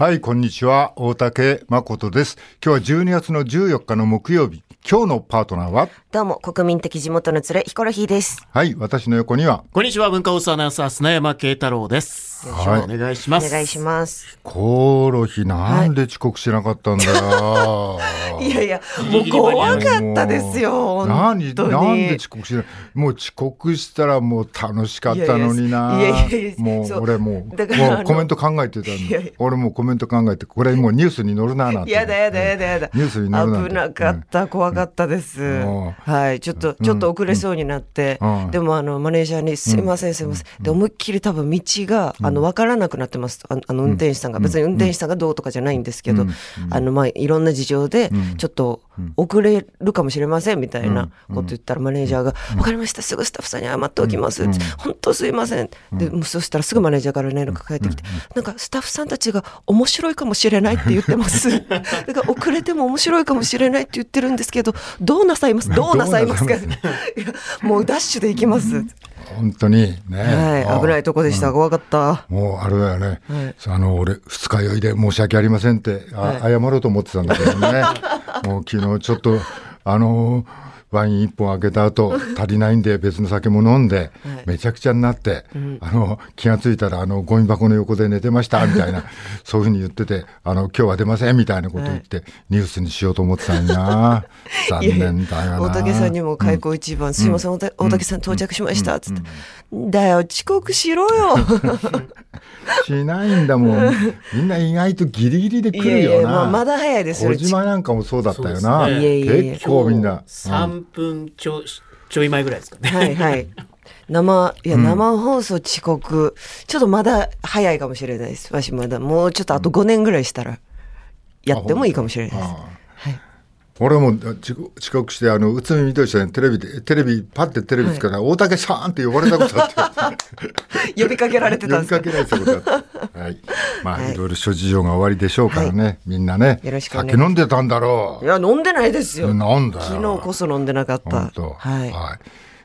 はい、こんにちは。大竹誠です。今日は12月の14日の木曜日。今日のパートナーは？どうも、国民的地元の連れ、ヒコロヒーです。はい、私の横には、こんにちは、文化放送アナウンサー、砂山慶太郎です。はい。お願いします。お願いします。コオロヒなんで遅刻しなかったんだ？よ。い。やいや、もう怖かったですよ。何本当に。なんで遅刻しないもう遅刻したらもう楽しかったのにな。いやいやいやいやもうそう。俺もうだからあのもうコメント考えてたんいやいや。で俺もうコメント考えてこれもうニュースに載るななんて。やだやだやだ。やだ。ニュースに載るなんて。危なかった、怖かったです。ん。はい、ちょっと、ちょっと遅れそうになって、うん。でもあの、マネージャーに、すいません、すいません。で、思いっきり多分道が、あの、わからなくなってます。と。あの運転手さんが、別に運転手さんがどうとかじゃないんですけど、あの、まあ、いろんな事情で、ちょっと、遅れるかもしれません、みたいなこと言ったら、マネージャーが、わかりました、すぐスタッフさんに謝っておきます。本当すいません。で、そしたらすぐマネージャーから連絡が返ってきて、なんか、スタッフさんたちが面白いかもしれないって言ってます。だから、遅れても面白いかもしれないって言ってるんですけど、どうなさいます？どうなさいますか？いやもうダッシュで行きます。本当にね。はい、危ないとこでした。怖かった。もうあれだよね、はい。あの俺二日酔いで申し訳ありませんって、あ謝ろうと思ってたんだけどね。もう昨日ちょっとあのワイン一本開けた後足りないんで別の酒も飲んで、めちゃくちゃになって、あの気が付いたらあのゴミ箱の横で寝てました みたいなそういうふうに言っててあの今日は出ませんみたいなこと言って、ニュースにしようと思ってたのにな残念だよな。大竹さんにも開口一番、すいません、大竹大竹さん到着しました、つって。だよ、遅刻しろよ。しないんだもんみんな意外とギリギリで来るよなまあまだ早いですよ。小島なんかもそうだったよな。ねいえいえいえ結構みんな。3分ちょ,、ちょい前ぐらいですかね。はいはい。生、いや、生放送遅刻、ちょっとまだ早いかもしれないです。わしまだ、もうちょっとあと5年ぐらいしたら、やってもいいかもしれないです。はい。俺も遅刻して、あの、うつみみとしてテレビで、テレビ、パッてテレビつから、大竹さんって呼ばれたことあって。呼びかけられてたんですか？呼びかけられたことあって。はい。まあ、はいいろいろ諸事情が終わりでしょうからね。みんなね。よろしくお願い酒飲んでたんだろいや、飲んでないですう。よ。なんだよ。昨日こそ飲んでなかった。本当。はい。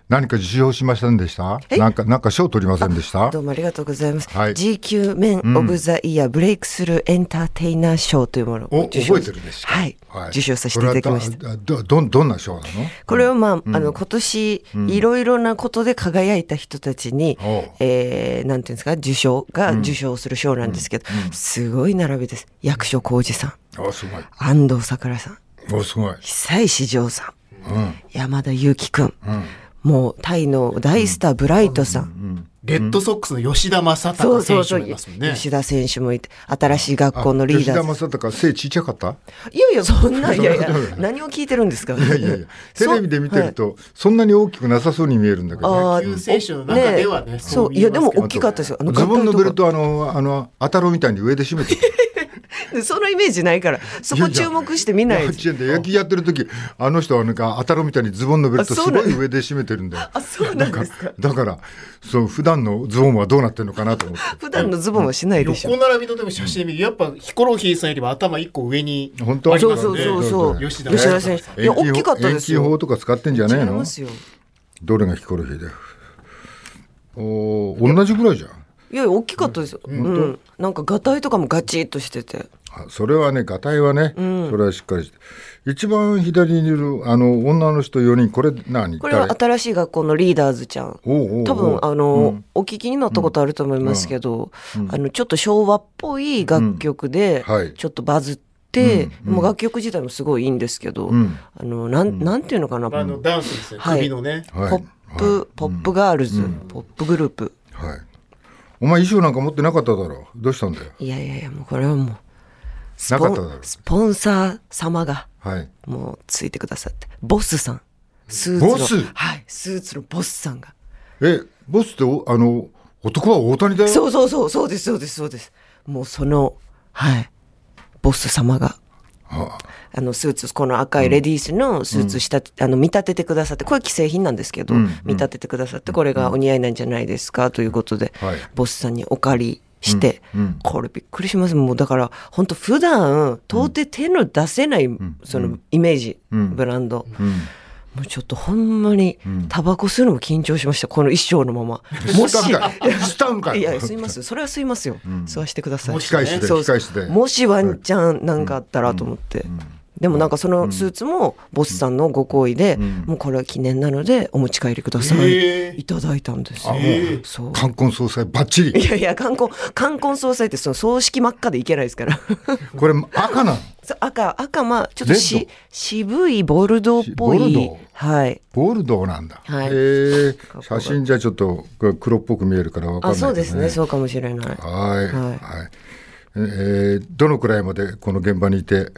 何か受賞しませんでした？なんか、なんか賞取りませんでした？どうもありがとうございます。はい。GQ メン・オブ・ザ・イヤー、ブレイクスルー・エンターテイナー賞というものお、を受賞覚えてるんですか？はい、受賞させていただきました。これはど、ど、どんな賞なの？これをまあ、あの、今年、いろいろなことで輝いた人たちに、おう。えー、なんていうんですか、受賞が受賞する賞なんですけど、すごい並びです。役所広司さん、お、すごい。安藤サクラさん、お、すごい。久石譲さん、うん。山田裕貴くん、もうタイの大スターブライトさん、レッドソックスの吉田正尚選手もいますもんね。吉田選手もいて、新しい学校のリーダー。吉田正尚背ちっちゃかった？いやいや、そんな、いやいや、何を聞いてるんですか？いいやいや。いやテレビで見てるとそんなに大きくなさそうに見えるんだけど、あ野球選手の中ではねそう、いや、でも大きかったですよ。あのズボンのベルト。トあのあのアタロみたいに上で締めてる そのイメージないから、そこ注目して見ない幼です。野球やってる時あの人はなんかアタロみたいにズボンのベルトすごい上で締めてるんだよあ、そうなんですか？だからそう普段のズボンはどうなってるのかなと思って普段のズボンはしないでしょ横。並びのでも写真見るやっぱヒコロヒーさんよりも頭一個上に本当？そうありますねそうそうそう。吉田吉田選手。いや、大きかったですよ。遠近法とか使ってんじゃねえの？違いますよ。どれがヒコロヒーだよおー同じぐらいじゃんいや大きかったですよ。うん。なんか、ガタイとかもガチッとしてて。あそれはね、がたいはね、それはしっかりして。一番左にいる、あの、女の人4人、これ何？これは誰？新しい学校のリーダーズちゃん。おうおうおう。多分あの、お聞きになったことあると思いますけど、あのちょっと昭和っぽい楽曲でうん。はい。ちょっとバズって、もう楽曲自体もすごいいいんですけど、ん。あのなんなんていうのかな、あのダンスですよ、はい。首のね。はい。ポップ、ポップガールズ、ポップグループ。はい。お前衣装なんか持ってなかっただろうどうしたんだよ？いやいやいやもうこれはもうスなかっただろポンスポンサー様がはい。もうついてくださってボスさんスーツのボス？はいスーツのボスさんがえ、ボスってお、あの、男は大谷だよ？そうそうそう、そうです、そうです、そうです。もうその、はい、ボス様が、はあの、スーツ、この赤いレディースのスーツした、あの、見立ててくださって、これ既製品なんですけど、見立ててくださって、これがお似合いなんじゃないですか、ということで、はい。ボスさんにお借りして、これびっくりします。もうだから、本当普段、到底手の出せない、そのイメージ、ブランド。もうちょっとほんまにうん。タバコ吸うのも緊張しました。この一生のまま。もし。いや吸いますそれは吸いますよ、ん。吸わしてください。もしワンチャンなんかあったらと思って、でもなんかそのスーツもボスさんのご好意で、ん。もうこれは記念なのでお持ち帰りください、いただいたんですよ、そう。冠婚葬祭バッチリ。いやいや冠婚冠婚葬祭ってその葬式真っ赤でいけないですから。これ赤なの？そう赤赤まあちょっとしド。渋いボルドーっぽい。はい。ボルドーなんだ、はい。写真じゃちょっと黒っぽく見えるからわかんないけど、あそうですね。そうかもしれない。はい、はい。はい。えーどのくらいまでこの現場にいて、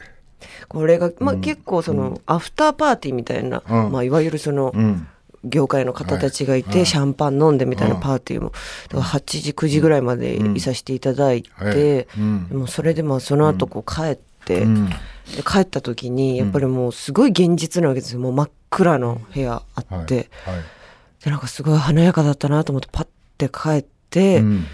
これが、まあ、結構その、アフターパーティーみたいな、うん。まあ、いわゆるその、うん、業界の方たちがいて、シャンパン飲んでみたいなパーティーも、だから8時9時ぐらいまでいさせていただいて、もそれでまあその後こう帰って、うん。で帰った時にやっぱりもうすごい現実なわけですよ。もう真っ暗の部屋あって、でなんかすごい華やかだったなと思ってパッて帰って、うん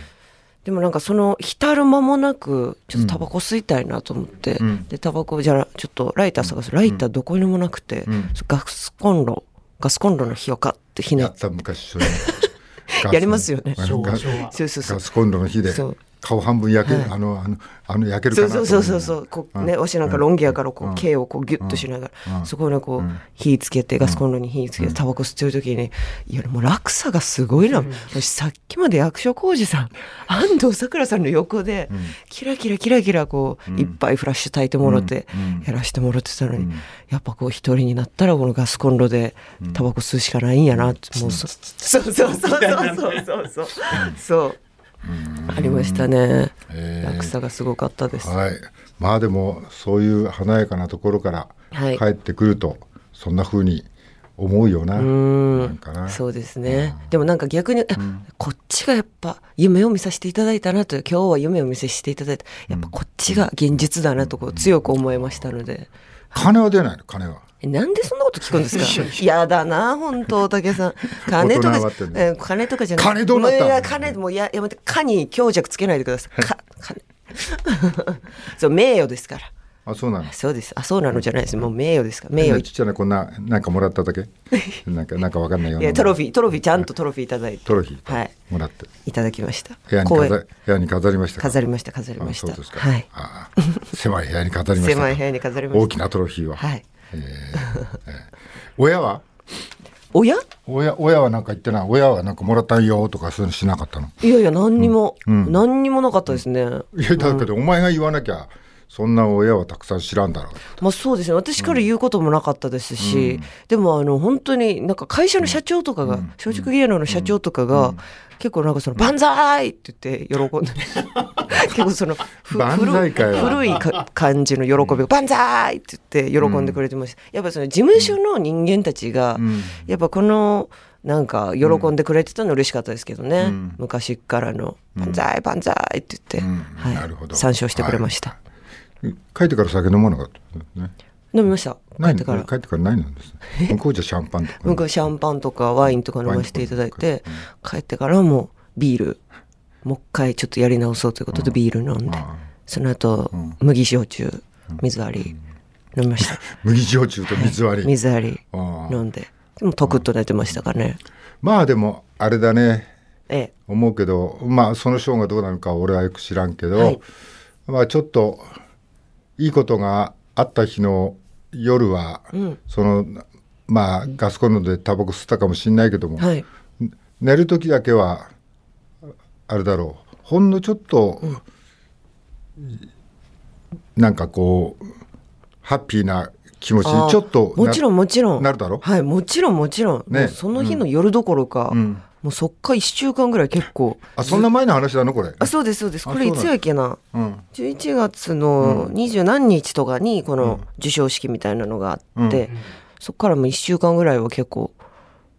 でもなんかその浸る間もなくちょっとタバコ吸いたいなと思って、うん。でタバコじゃあちょっとライター探す。ライターどこにもなくて、ん。ガスコンロガスコンロの火を買ってひねやった昔それ。やりますよね。ガ昭和。そうそうそう。ガスコンロの火で。そう顔半分焼け、はい、あのあのあの焼けるそうそうそうそうこうね、わしなん。かロン毛やからこう、毛をこうギュッとしながら、そこにこう、火つけてガスコンロに火つけてタバコ吸ってる時にいやもう落差がすごいな、私さっきまで役所広司さん 安藤サクラさんの横で、キラキラキラキラこう、いっぱいフラッシュ焚いてもろて、やらしてもろってたのに、やっぱこう一人になったらこのガスコンロでタバコ吸うしかないんやなって、もうそそうそうそうそうそう。そうそう。ありましたね。えー。落差がすごかったです。はい。まあでもそういう華やかなところからはい。帰ってくると、そんな風に思うよななんかな。そうですね、でもなんか逆に、あこっちがやっぱ夢を見させていただいたなと今日は夢を見させていただいた。やっぱこっちが現実だなとこう強く思いましたので。金は出ないの？金は。えなんでそんなこと聞くんですか？やだな本当大竹さん。金とかえ金とかじゃない金どうなった金もうややめて「か」に強弱つけないでください。か金。そう名誉ですから。あそうなの？そうです。あそうなのじゃないです。もう名誉ですから。名誉。ちっちゃなこんななんかもらっただけ？なんかなんかわかんないようないやトロフィートロフィーちゃんとトロフィーいただいて。トロフィーはい。もらって。いただきました。部屋に飾部屋に飾りましたか？飾りました飾りました。あそうですか、はい。狭い部屋に飾りましたか？狭い部屋に飾りました。大きなトロフィーは、はい親は？親？親親はなんか言ってない？親はなんかもらったんよとかそういうのしなかったの？いやいや何にも、何にもなかったですね。いやだけど、お前が言わなきゃそんな親はたくさん知らんだろうまあそうですね。私から言うこともなかったですし、でもあの本当になんか会社の社長とかが松竹芸能の社長とかが結構なんかその「万歳!」って言って喜んで 結構その古い古いか感じの喜びが「万歳!」って言って喜んでくれてました、やっぱその事務所の人間たちが、やっぱこのなんか喜んでくれてたの嬉しかったですけどね、昔からの「万歳万歳!」って言って、ん。はい。参照してくれました、帰ってから酒飲まなかった、ね、飲みました。帰ないってから。帰ってからないなんですね。向こうじゃシャンパンとか、僕はシャンパンとかワインとか飲ませていただいて帰ってからもビール。もう一回ちょっとやり直そうということでビール飲んでその後麦焼酎水割り飲みました。麦焼酎と水割り。水割り飲んで。でもとくっと寝てましたかね。まあでもあれだね。ええ。思うけどまあその章がどうなのか俺はよく知らんけど、はい。まあちょっといいことがあった日の夜は、そのまあガスコンロでタバコ吸ったかもしれないけども、はい。寝る時だけはあれだろう。ほんのちょっと、なんかこうハッピーな気持ちにちょっともちろんもちろん。なるだろはいもちろんもちろん、ね。その日の夜どころか、んもうそっから1週間ぐらい結構。あそんな前の話なのこれ。あそうですそうです。これいつやっけな。うん。11月の二十何日とかにこの授賞式みたいなのがあって、そこからもう1週間ぐらいは結構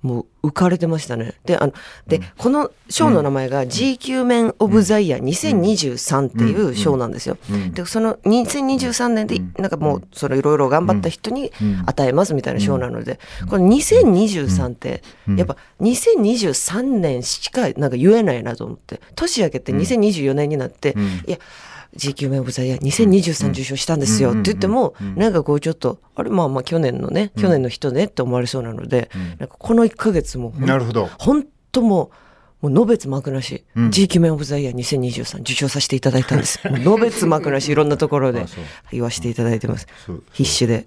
もう浮かれてましたね。であので、この賞の名前が GQ メン・オブ・ザ・イヤー2023っていう賞なんですよ。でその2023年でなんかもうそのいろいろ頑張った人に与えますみたいな賞なので、この2023ってやっぱ2023年しかなんか言えないなと思って年明けて2024年になって、いや GQ メオブザイヤー2023受賞したんですよって言っても、なんかこうちょっと、あれまあまあ去年のね、去年の人ねって思われそうなので、なんかこの1ヶ月も、なるほど。本当もう、もうのべつ幕なし、うん、G キメオブザイヤー2023受賞させていただいたんです。のべつ幕なしいろんなところで言わせていただいてます。必死で。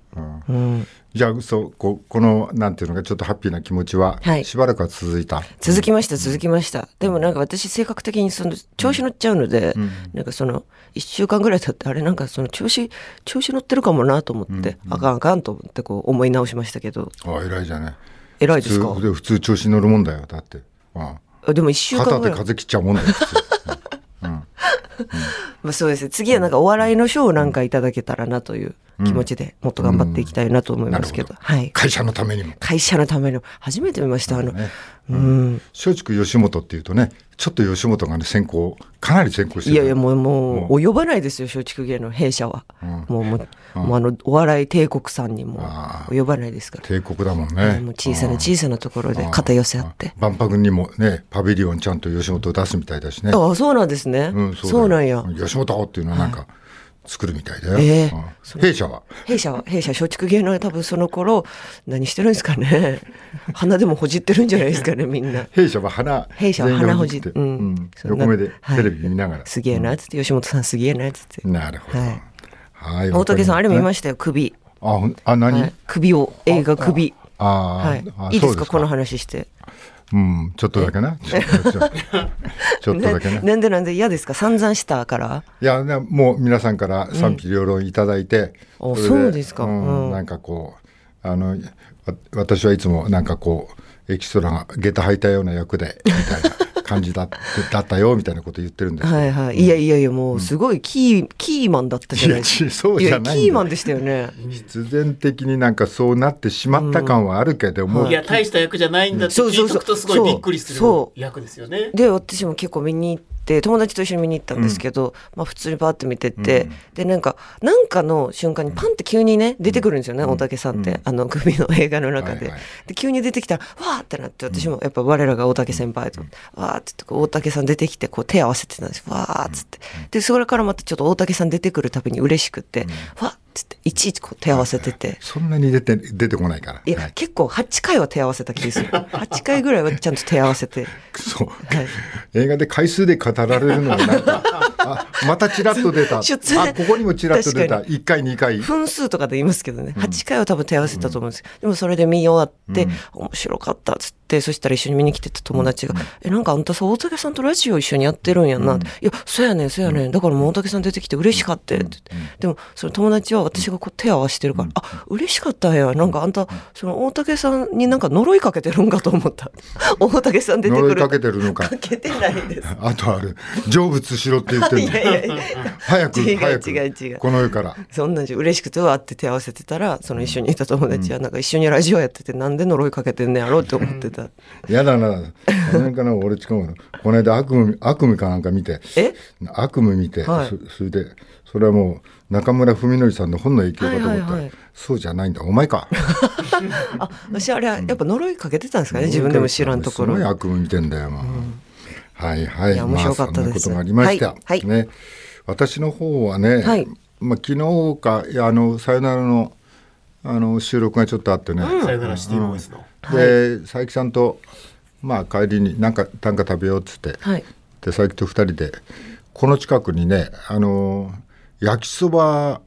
うん、じゃあそうここのなんていうのかちょっとハッピーな気持ちは、はい、しばらくは続いた。続きました続きました。でもなんか私性格的にその調子乗っちゃうので、うん、なんかその1週間ぐらい経ってあれなんかその調子調子乗ってるかもなと思って、うん、あかんあかんと思ってこう思い直しましたけど。あ偉いじゃね。偉いですか？普通調子乗るもんだよだって。ああでも一週間ぐらい。肩で風切っちゃうもんだよ。うん。まあそうですね。次はなんかお笑いの賞をなんかいただけたらなという気持ちでもっと頑張っていきたいなと思いますけど。はい。会社のためにも。会社のためにも。初めて見ました。あの、うん。松竹吉本っていうとね、ちょっと吉本がね、先行、かなり先行してる。いやいや、もう、もう、及ばないですよ、松竹芸能弊社は。もう、もう、もうあの、お笑い帝国さんにも及ばないですから。帝国だもんね。もう小さな小さなところで肩寄せ合って。万博にもね、パビリオンちゃんと吉本を出すみたいだしね。ああ、そうなんですね。うん、そうなんや。吉本っていうのはなんか、作るみたいだよ。えー、弊社は？弊社は、弊社、松竹芸能は多分その頃、何してるんですかね。鼻でもほじってるんじゃないですかね、みんな。弊社は鼻。弊社は鼻ほじって。うん。横目でテレビ見ながら。すげえな、つって、吉本さんすげえな、つって。なるほど。はい。大竹さん、あれ見ましたよ、首。あ、あ、何？首を、映画首。ああ、いいですか、この話して。うん、ちょっとだけな。ちょっとだけな。なんでなんで嫌ですか？散々したから？いや、もう皆さんから賛否両論いただいて。うん、そうですか、うん。なんかこう、あの、私はいつもなんかこう、エキストラが下駄履いたような役で、みたいな。感じだだったよみたいなこと言ってるんですはいはい、いやいやいやもうすごいキー、うん、キーマンだったじゃない。ですかそうじゃないキーマンでしたよね。必然的になんかそうなってしまった感はあるけども、うん、いや大した役じゃないんだって聞いとくとすごいびっくりする役ですよね。で私も結構見に行ってって友達と一緒に見に行ったんですけど、うん、まあ、普通にパッて見てて、うん、でなんかなんかの瞬間にパンって急にね出てくるんですよね、大竹さんって、あの首の映画の中で。はいはい、で急に出てきたらわーってなって私もやっぱ我らが大竹先輩と、わーってって大竹さん出てきてこう手合わせてたんです。わーっつって。でそれからまたちょっと大竹さん出てくるたびに嬉しくて、わっつっていちいちこう手合わせてて。そんなに出て出てこないから。いや、はい、結構8回は手合わせた気がする。8回ぐらいはちゃんと手合わせて。そう、はい、映画で回数で語られるのはなんかあまたちらっと出た。あここにもちらっと出た。1回2回。分数とかで言いますけどね。8回は多分手合わせたと思うんです、うん、でもそれで見終わって、うん、面白かったっつってそしたら一緒に見に来てた友達が「うん、えなんかあんたさ大竹さんとラジオ一緒にやってるんやんな」いやそうやねんそうやねん。だからもう大竹さん出てきて嬉しかった」って。ってでもその友達は私がこう手合わしてるから、うん、あ嬉しかったんや。なんかあんたその大竹さんになんか呪いかけてるんかと思った。大竹さん出てくる。呪いかけてるのか。かけてないです。あとある。成仏しろって言ってる いやいやいや。早く早く。違う違う。この世から。そんなんじゃ嬉しくてわって手合わせてたらその一緒にいた友達はなんか一緒にラジオやっててなんで呪いかけてんねやろうって思ってたやだな。何かな俺違うの。この間悪夢悪夢かなんか見て。え？悪夢見て、はい、それでそれはもう中村文則さんの本の影響かと思ったら、そうじゃないんだ。お前か。あ私あれはやっぱ呪いかけてたんですかね、うん、自分でも知らんところ。すごい。悪夢見てんだよ、まあ、うん、はいはい。いや面白かったです、まあ、そんなことがありました、はい。はい、ね。私の方はね、はい、まあ、昨日かあのさよならのあの収録がちょっとあってね、うん、さよならシティボーイズの、で佐伯さんとまあ帰りになんか短歌食べようっつって、はい、で佐伯と二人でこの近くにねあの焼きそば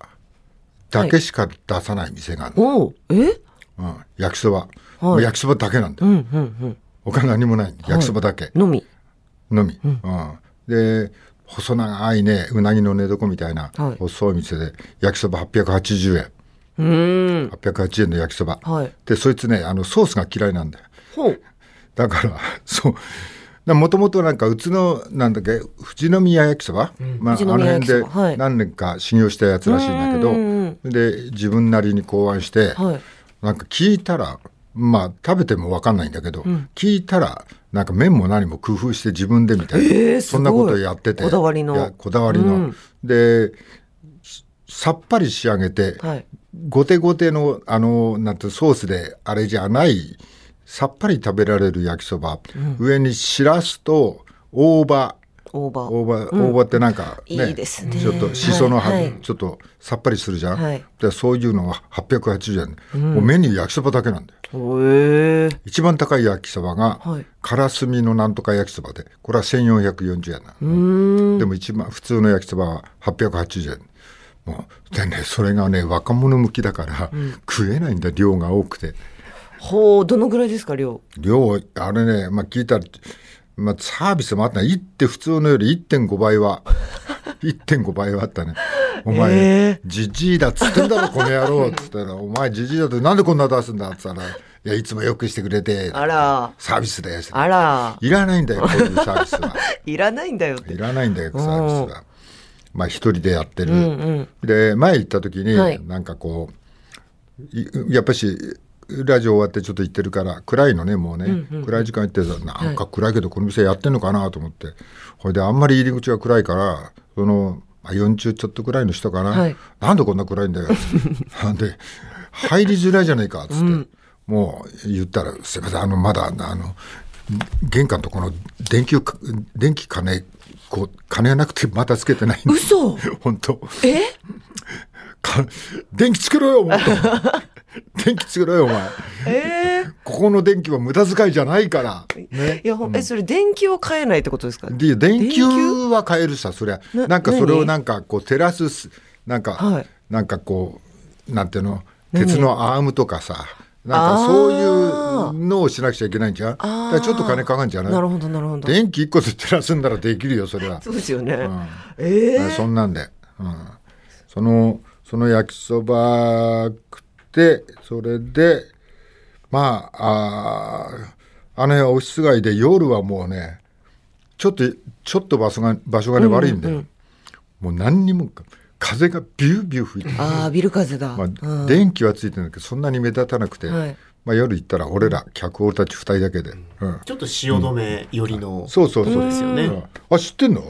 だけしか出さない店があるの、はい、え、うん、焼きそば、はい、焼きそばだけなんだよ、うんうんうん、他何もない。焼きそばだけ、はい、のみ。のみ、うん、うん、で細長いねうなぎの寝床みたいな細い店で焼きそば880円うん880円の焼きそば、はい、でそいつねあのソースが嫌いなんだよ。だから そう。もともとなんかうちのなんだっけ富士宮焼きそば、うん、まあ、あの辺で何年か修行したやつらしいんだけど、はい、で自分なりに考案して、はい、なんか聞いたらまあ食べても分かんないんだけど、うん、聞いたらなんか麺も何も工夫して自分でみたいな、えー、そんなことやってて。こだわりの。こだわりの、うん、でさっぱり仕上げて、はい、ゴテゴテのあのなんてソースであれじゃないさっぱり食べられる焼きそば、うん、上にしらすと大葉。大葉。大葉、大葉ってなんかね、いいですね。ちょっとしその葉、はい、ちょっとさっぱりするじゃん、はい、でそういうのは880円、うん、もうメニュー焼きそばだけなんだよ。一番高い焼きそばが、はい、からすみのなんとか焼きそばでこれは1440円なのでも一番普通の焼きそばは880円もうでねそれがね若者向きだから、うん、食えないんだ量が多くて。ほうどのぐらいですか量？量あれねまあ聞いたらまあ、サービスもあったね。って普通のより1.5倍は 1.5倍はあったね。お前じじいだっつってんだろこの野郎っつったら「お前じじいだってなんでこんな出すんだ」っつったら「いやいつもよくしてくれてあら。サービスです」あら。いらないんだよこういうサービスは。いらないんだよいらないんだよサービスはまあ一人でやってる、うんうん、で前行った時に、はい、なんかこうやっぱしラジオ終わってちょっと行ってるから暗いのねもうね、うんうん、暗い時間行ってなんか暗いけどこの店やってんのかなと思って。ほいであんまり入り口が暗いからその40ちょっとくらいの人かな、はい、なんでこんな暗いんだよ。なんで入りづらいじゃないかっつって、うん、もう言ったら「すいませんあのまだあの玄関とこの電球電気金こう金がなくてまだつけてないんで嘘。本当。え？電気つけろよもっと。電気つけろよ お前、え？ー、ここの電気は無駄遣いじゃないから、ね、いや、うん、えそれ電気を変えないってことですか？で電球は変えるさそりゃ。なんかそれをなんかこう照らすなんか、はい、なんかこうなんていうの？鉄のアームとかさなんかそういうのをしなくちゃいけないんじゃん？だちょっと金かかるんじゃない？なるほどなるほど。電気一個で照らすんだらできるよそれは。そうですよね。うん、ええー、そんなんで、うん、そのその焼きそば食ってそれでまあああの辺はオフィス街で夜はもうねちょっとちょっと場所が場所がね、悪いんだよ、もう何にも風がビュービュー吹いてああビル風だ、まあ、電気はついてるんだけどそんなに目立たなくて、はい、まあ、夜行ったら俺ら客俺たち2人だけで、うん、ちょっと汐留寄りの、そうそうそう。ですよね、あ知ってんの？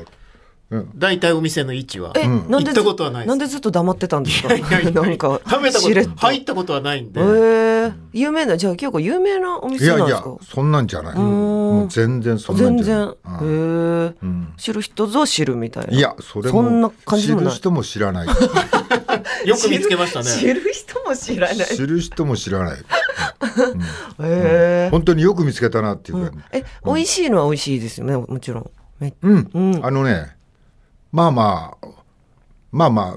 大体お店の位置は。え、なんで行ったことはないなんでずっと黙ってたんですか？いやいや なんか 食べたこと入ったことはないんで。えー、有名なじゃあ結構有名なお店なんですか？いやいやそんなんじゃない。もう全然そんなんじゃない。全然。へえ、うん、知る人ぞ知るみたいな。いやそれもそんな感じ知る人も知らない。よく見つけましたね。知る人も知らない。知る人も知らない。うん、え本当によく見つけたなっていうか、え、美味しいのは美味しいですよねもちろん。うん、うん、あのね。まあまあまあまあ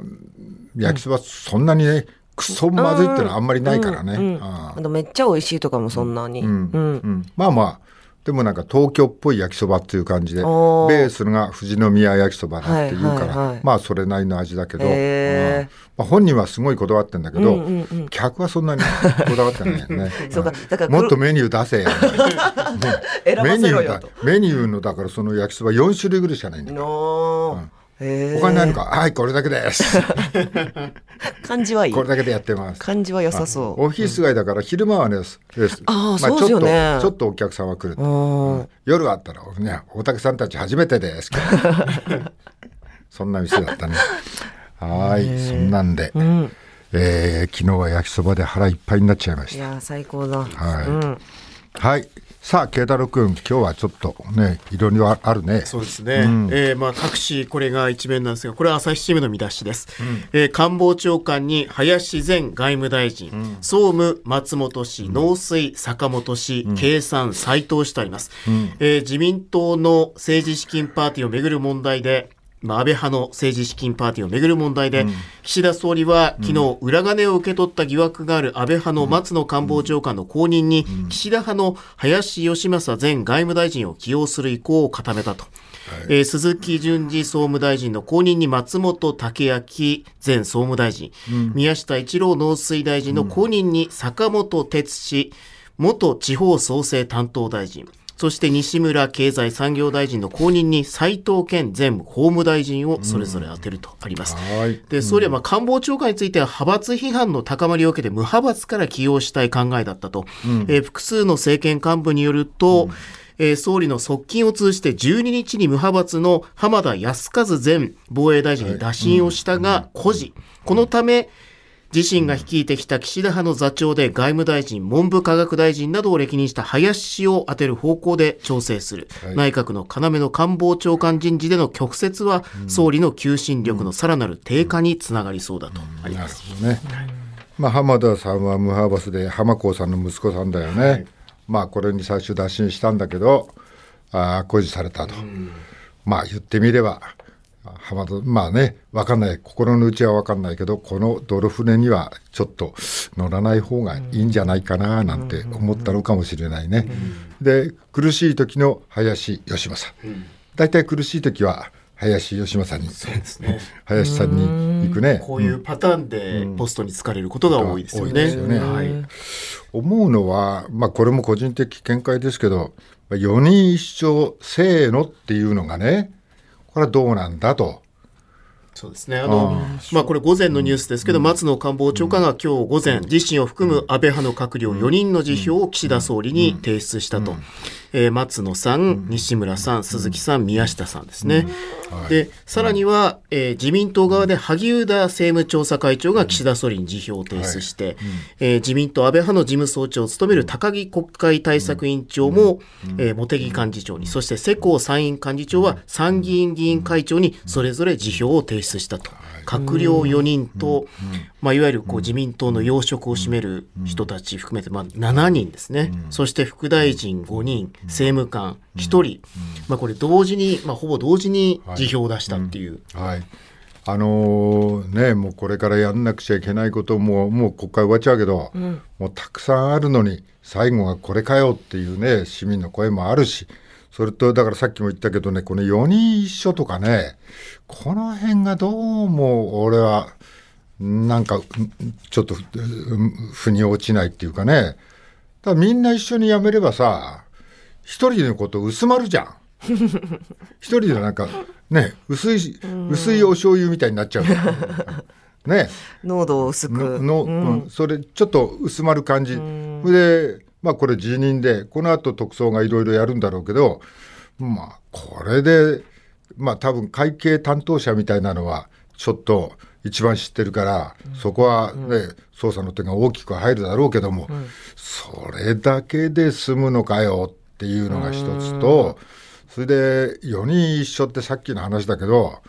焼きそばそんなにね、クソまずいってのはあんまりないからね、うん。あめっちゃ美味しいとかもそんなに、うん。まあまあでもなんか東京っぽい焼きそばっていう感じでベースが富士宮焼きそばだっていうから、まあそれなりの味だけど、まあ、本人はすごいこだわってんだけど、客はそんなにこだわってないよね。そうかだからもっとメニュー出せや メニューメニューのだからその焼きそば4種類ぐらいしかないんだよ、うんお金ないのか？はいこれだけです。感じはいい。これだけでやってます。感じは良さそう。オフィス街だから昼間はねです。あ、まあ、そうですよね。ちょっとお客さんは来る、うん、夜あったらね大竹さんたち初めてです そんな店だったね。はいそんなんで、うん、えー、昨日は焼きそばで腹いっぱいになっちゃいました。いや最高だ。はい、うん、はいさあ慶太郎君今日はちょっとねいろいろあるね。そうですね、うん、えー、まあ各紙これが一面なんですがこれは朝日新聞の見出しです、うん、えー、官房長官に林前外務大臣、うん、総務松本氏、農水坂本氏、経産斉藤氏とあります、うん、えー、自民党の政治資金パーティーをめぐる問題でまあ、安倍派の政治資金パーティーをめぐる問題で、うん、岸田総理は昨日、裏金を受け取った疑惑がある安倍派の松野官房長官の後任に、岸田派の林芳正前外務大臣を起用する意向を固めたと。はい、えー、鈴木淳二総務大臣の後任に松本武明前総務大臣、うん、宮下一郎農水大臣の後任に坂本哲氏元地方創生担当大臣、そして西村経済産業大臣の後任に斉藤健前法務大臣をそれぞれ当てるとあります。うん、で総理はまあ官房長官については派閥批判の高まりを受けて無派閥から起用したい考えだったと、うん、えー、複数の政権幹部によると、うん。えー、総理の側近を通じて12日に無派閥の浜田靖一前防衛大臣に打診をしたが、孤児。このため、自身が率いてきた岸田派の座長で外務大臣、文部科学大臣などを歴任した林氏を当てる方向で調整する。はい、内閣の要の官房長官人事での曲折は、総理の求心力のさらなる低下につながりそうだとあります。うんうん、ね。まあ、浜田さんは無派閥で浜子さんの息子さんだよね。はい、まあ、これに最終打診したんだけど、あ固辞されたと。まあ、言ってみれば、浜田まあね分かんない。心の内は分かんないけどこの泥船にはちょっと乗らない方がいいんじゃないかななんて思ったのかもしれないね。で苦しい時の林芳正。大体苦しい時は林芳正に、ね、林さんに行くね。こういうパターンでポストに就かれることが多いですよね。よね。はい、思うのは、まあ、これも個人的見解ですけど4人一生せーのっていうのがねこれはどうなんだと。そうですね。あの、まあこれ午前のニュースですけど、松野官房長官が今日午前、自身を含む安倍派の閣僚4人の辞表を岸田総理に提出したと。えー、松野さん、西村さん、鈴木さん、宮下さんですね。で、さらには、えー、自民党側で萩生田政務調査会長が岸田総理に辞表を提出して、えー、自民党安倍派の事務総長を務める高木国会対策委員長も、えー、茂木幹事長に、そして世耕参院幹事長は参議院議員会長にそれぞれ辞表を提出したと。閣僚4人と、まあ、いわゆるこう自民党の要職を占める人たち含めて、まあ、7人ですね、そして副大臣5人、政務官1人、まあ、これ、同時に、まあ、ほぼ同時に辞表を出したっていう。はい、はい。あのー、ね、もうこれからやんなくちゃいけないことももう国会終わっちゃうけど、うん、もうたくさんあるのに最後はこれかよっていうね市民の声もあるしそれと、だからさっきも言ったけどね、この4人一緒とかね、この辺がどうも俺は、なんか、ちょっと、腑に落ちないっていうかね、だみんな一緒に辞めればさ、一人のこと薄まるじゃん。一人でなんか、ね、薄い、薄いお醤油みたいになっちゃう。ね。濃度を薄く。の、うん、それ、ちょっと薄まる感じ。で、まあこれ辞任で、この後特捜がいろいろやるんだろうけど、まあこれで、まあ多分会計担当者みたいなのは、ちょっと一番知ってるから、うん、そこはね、うん、捜査の手が大きく入るだろうけども、うん、それだけで済むのかよっていうのが一つと、それで4人一緒ってさっきの話だけど、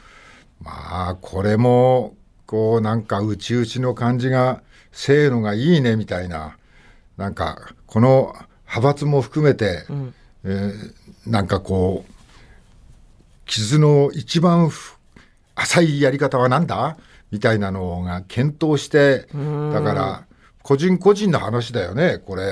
まあこれも、こうなんか内々の感じが、せーのがいいねみたいな、なんかこの派閥も含めて、うん、えー、なんかこう傷の一番浅いやり方は何だ？みたいなのが検討してだから個人個人の話だよねこれ。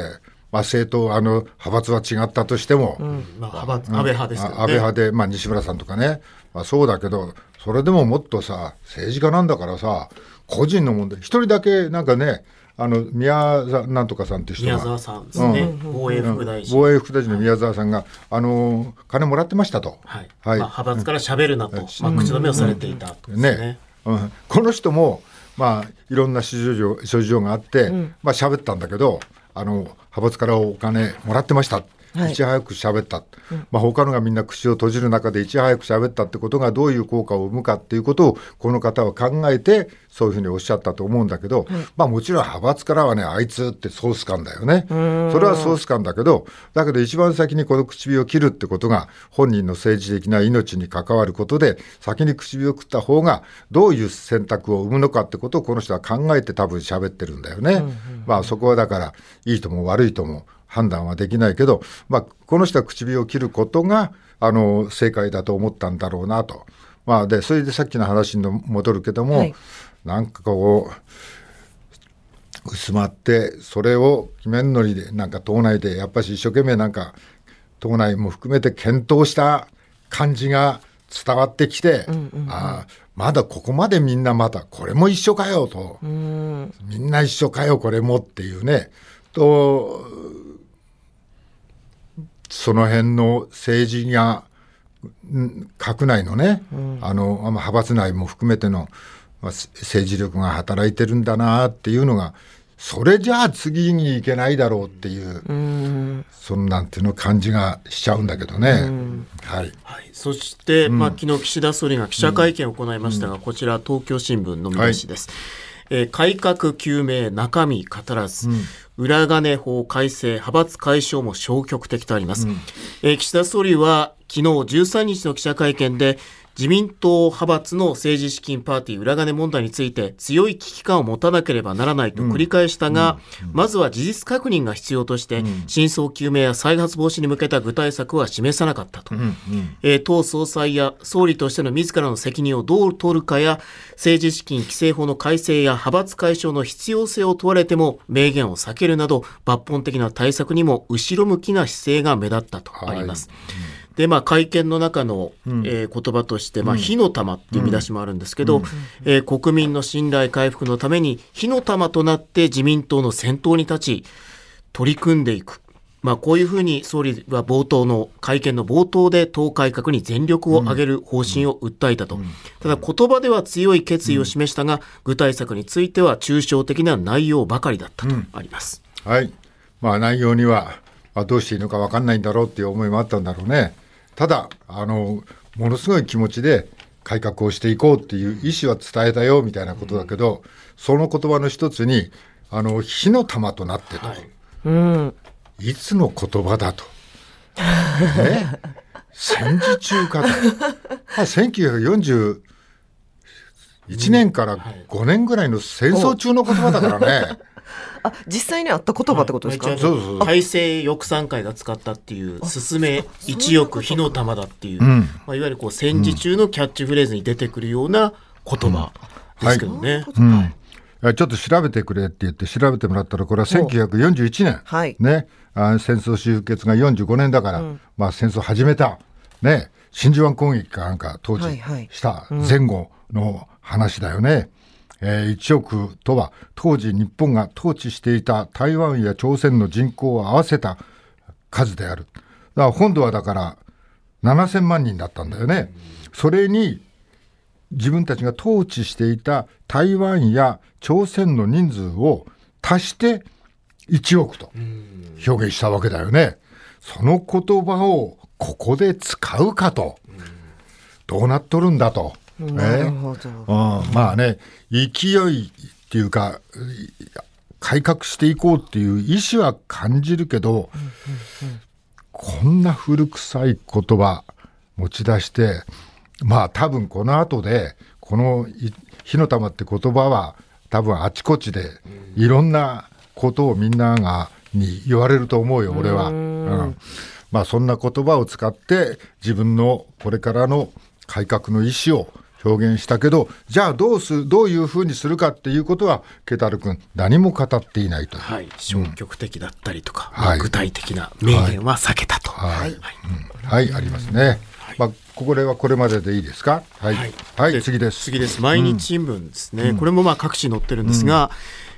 まあ、政党あの派閥は違ったとしても、うん。まあ、派閥安倍派です、ね、安倍派で、まあ、西村さんとかね、まあ、そうだけどそれでももっとさ政治家なんだからさ個人の問題一人だけなんかねあの宮沢なんとかさんっていう人が宮沢さんですね、うん、防衛副大臣、防衛副大臣の宮沢さんが、あの金もらってましたと、はい。はい。まあ、派閥からしゃべるなと、まあ、口止めをされていたとね。ね、うん、この人も、まあ、いろんな諸事情諸事情があって、うん、まあ喋ったんだけどあの派閥からお金もらってました。はい、い。ち早く喋った、うん、まあ、他のがみんな口を閉じる中でいち早く喋ったってことがどういう効果を生むかっていうことをこの方は考えてそういうふうにおっしゃったと思うんだけど、うん、まあ、もちろん派閥からはねあいつってソース感だよね。それはソース感だけどだけど一番先にこの唇を切るってことが本人の政治的な命に関わることで先に唇を食った方がどういう選択を生むのかってことをこの人は考えて多分喋ってるんだよね。まあそこはだからいいとも悪いとも判断はできないけど、まあ、この人は唇を切ることがあの正解だと思ったんだろうなと。まあ、でそれでさっきの話に戻るけども、はい、なんかこう薄まってそれを決めんのりでなんか党内でやっぱし一生懸命なんか党内も含めて検討した感じが伝わってきて、うんうんうん、あまだここまでみんなまだこれも一緒かよと、みんな一緒かよこれもっていうね。とその辺の政治や閣内のね、うん、あの派閥内も含めての政治力が働いてるんだなっていうのがそれじゃあ次に行けないだろうっていう、うん、そんなんていうの感じがしちゃうんだけどね。うん、はい、はい、そして、まあ昨日岸田総理が記者会見を行いましたが、こちら東京新聞の見出しです。はい。えー、改革究明中身語らず、うん、裏金法改正派閥解消も消極的とあります、うん、えー、岸田総理は昨日13日の記者会見で自民党派閥の政治資金パーティー裏金問題について強い危機感を持たなければならないと繰り返したが、まずは事実確認が必要として、真相究明や再発防止に向けた具体策は示さなかったと、えー、党総裁や総理としての自らの責任をどう取るかや政治資金規正法の改正や派閥解消の必要性を問われても明言を避けるなど抜本的な対策にも後ろ向きな姿勢が目立ったとあります。はいで、まあ、会見の中の、うん、えー、言葉として、まあ、火の玉っていう見出しもあるんですけど、うん、えー、国民の信頼回復のために火の玉となって自民党の先頭に立ち取り組んでいく。まあ、こういうふうに総理は冒頭の会見の冒頭で党改革に全力を挙げる方針を訴えたと、ただ言葉では強い決意を示したが、具体策については抽象的な内容ばかりだったとあります、はい、まあ、内容には、まあ、どうしていいのか分かんないんだろうっていう思いもあったんだろうね。ただあのものすごい気持ちで改革をしていこうっていう意思は伝えたよみたいなことだけど、うん、その言葉の一つにあの火の玉となってと、はい、うん、いつの言葉だと。ね、戦時中かと。1941年から5年ぐらいの戦争中の言葉だからね。あ実際にあった言葉ってことですか、はい、そうそう改正翼賛会が使ったっていう「進め一億火の玉だ」っていう、うん、まあ、いわゆるこう戦時中のキャッチフレーズに出てくるような言葉ですけどね。はい。ちょっと調べてくれって言って調べてもらったらこれは1941年、はい、ね、あ戦争終結が45年だから、うん、まあ、戦争始めた、ね、真珠湾攻撃かなんか当時した前後の話だよね。はいはいうんえー、1億とは当時日本が統治していた台湾や朝鮮の人口を合わせた数である。だから本土はだから7000万人だったんだよね。それに自分たちが統治していた台湾や朝鮮の人数を足して1億と表現したわけだよね。その言葉をここで使うかと。どうなっとるんだと。なるほど、まあね勢いっていうか改革していこうっていう意思は感じるけど、こんな古臭い言葉持ち出してまあ多分この後でこの「火の玉」って言葉は多分あちこちでいろんなことをみんながに言われると思うよ俺は。うん。まあそんな言葉を使って自分のこれからの改革の意思を表現したけどじゃあどうすどういうふうにするかっていうことはケタル君何も語っていないとはい、消極的だったりとか、うんまあ、具体的な明言は避けたと。はい、はい、はい、ありますね、まあ、これはこれまででいいですか？はい、はい、次です。次です。毎日新聞ですね、これもまあ各紙載ってるんですが、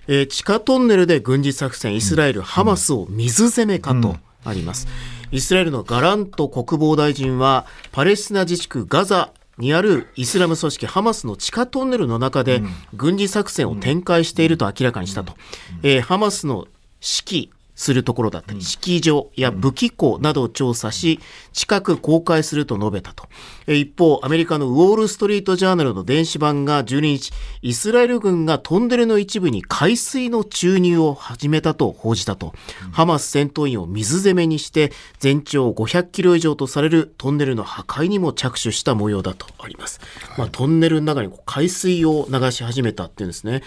えー、地下トンネルで軍事作戦イスラエル、ハマスを水攻めかとあります、イスラエルのガラント国防大臣はパレスチナ自治区ガザにあるイスラム組織ハマスの地下トンネルの中で軍事作戦を展開していると明らかにしたと、えー、ハマスの指揮するところだったり、式場や武器庫などを調査し、近く公開すると述べたと。一方、アメリカのウォール・ストリート・ジャーナルの電子版が12日、イスラエル軍がトンネルの一部に海水の注入を始めたと報じたと。ハマス戦闘員を水攻めにして、全長500キロ以上とされるトンネルの破壊にも着手した模様だとあります。まあ、トンネルの中に海水を流し始めたっていうんですね。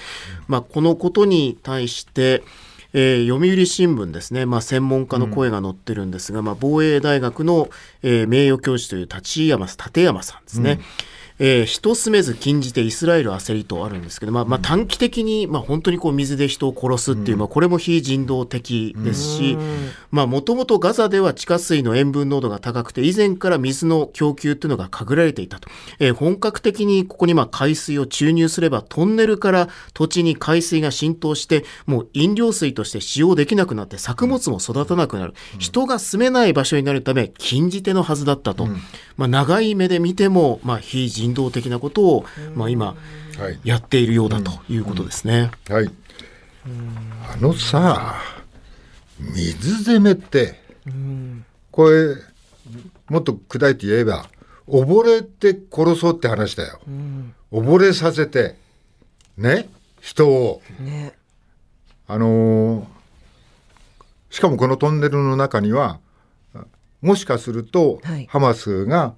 まあ、このことに対して、えー、読売新聞ですね、まあ、専門家の声が載ってるんですが、うん、まあ、防衛大学の、えー、名誉教授という立山立山さんですね。うんえー、人住めず禁じてイスラエル焦りとあるんですけど、まあ、まあ、短期的に、まあ、本当にこう水で人を殺すっていう、まあ、これも非人道的ですし、もともとガザでは地下水の塩分濃度が高くて、以前から水の供給っていうのが限られていたと。えー、本格的にここにまあ海水を注入すれば、トンネルから土地に海水が浸透して、もう飲料水として使用できなくなって、作物も育たなくなる。人が住めない場所になるため、禁じ手のはずだったと。まあ、長い目で見ても、まあ、非人道的なことを、まあ、今、やっているようだということですね。はい、あのさ水攻めって、これもっと砕いて言えば溺れて殺そうって話だよ、溺れさせてね人を、ね。あのーしかもこのトンネルの中にはもしかすると、はい。ハマスが、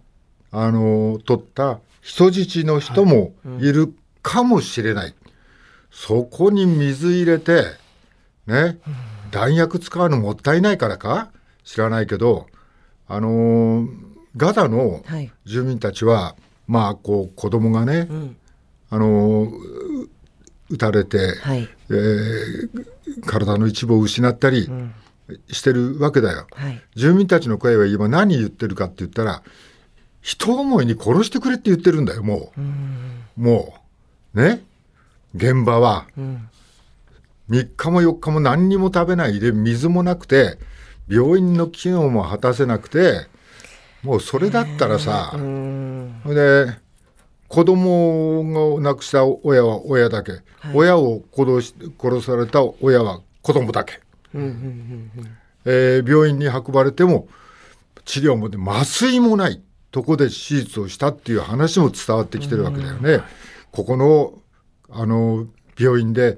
あのー取った人質の人もい。るかもしれない、そこに水入れてね、弾薬使うのもったいないからか？知らないけど、あのーガザのはい。住民たちは、まあこう子供がね、ん。あのーう撃たれて、はい。えー体の一部を失ったりしてるわけだよ。はい。住民たちの声は今何言ってるかって言ったら人思いに殺してくれって言ってるんだよもう。もう。ね。現場は。うん。3日も4日も何にも食べないで水もなくて病院の機能も果たせなくてもうそれだったらさ、うん。それで子供を亡くした親は親だけ、親を殺し殺された親は子供だけ、うんうんえー病院に運ばれても治療もで麻酔もないとこで手術をしたっていう話も伝わってきてるわけだよね。ここのあの病院で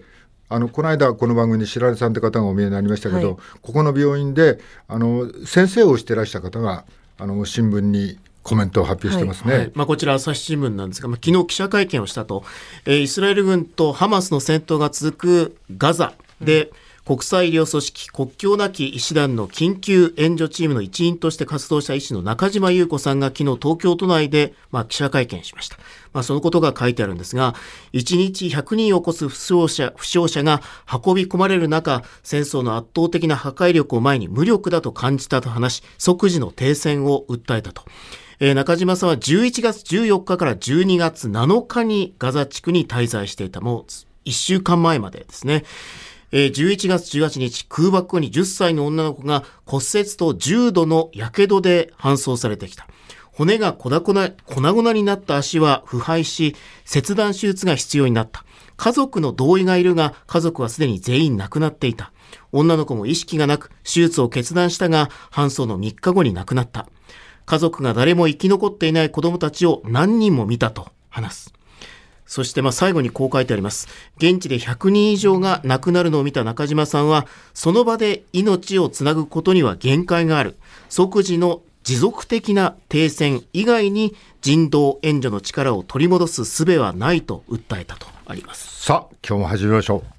あのこの間この番組に白根さんって方がお見えになりましたけど、はい。ここの病院であの先生をしてらした方があの新聞にコメントを発表してますね。はい。まあ、こちら朝日新聞なんですが、まあ、昨日記者会見をしたと、えーイスラエル軍とハマスの戦闘が続くガザで、国際医療組織国境なき医師団の緊急援助チームの一員として活動した医師の中島優子さんが昨日東京都内で、まあ、記者会見しました。まあ、そのことが書いてあるんですが、1日100人を超す負傷者負傷者が運び込まれる中、戦争の圧倒的な破壊力を前に無力だと感じたと話し、即時の停戦を訴えたと。えー中島さんは11月14日から12月7日にガザ地区に滞在していたもう1週間前までですね。えー11月18日空爆後に10歳の女の子が骨折と重度の火傷で搬送されてきた。骨が粉々粉々になった足は腐敗し、切断手術が必要になった。家族の同意がいるが、家族はすでに全員亡くなっていた。女の子も意識がなく、手術を決断したが、搬送の3日後に亡くなった。家族が誰も生き残っていない子供たちを何人も見たと話す。そしてまあ最後にこう書いてあります。現地で100人以上が亡くなるのを見た中島さんは、その場で命をつなぐことには限界がある。即時の持続的な停戦以外に人道援助の力を取り戻す術はないと訴えたとあります。さあ今日も始めましょう。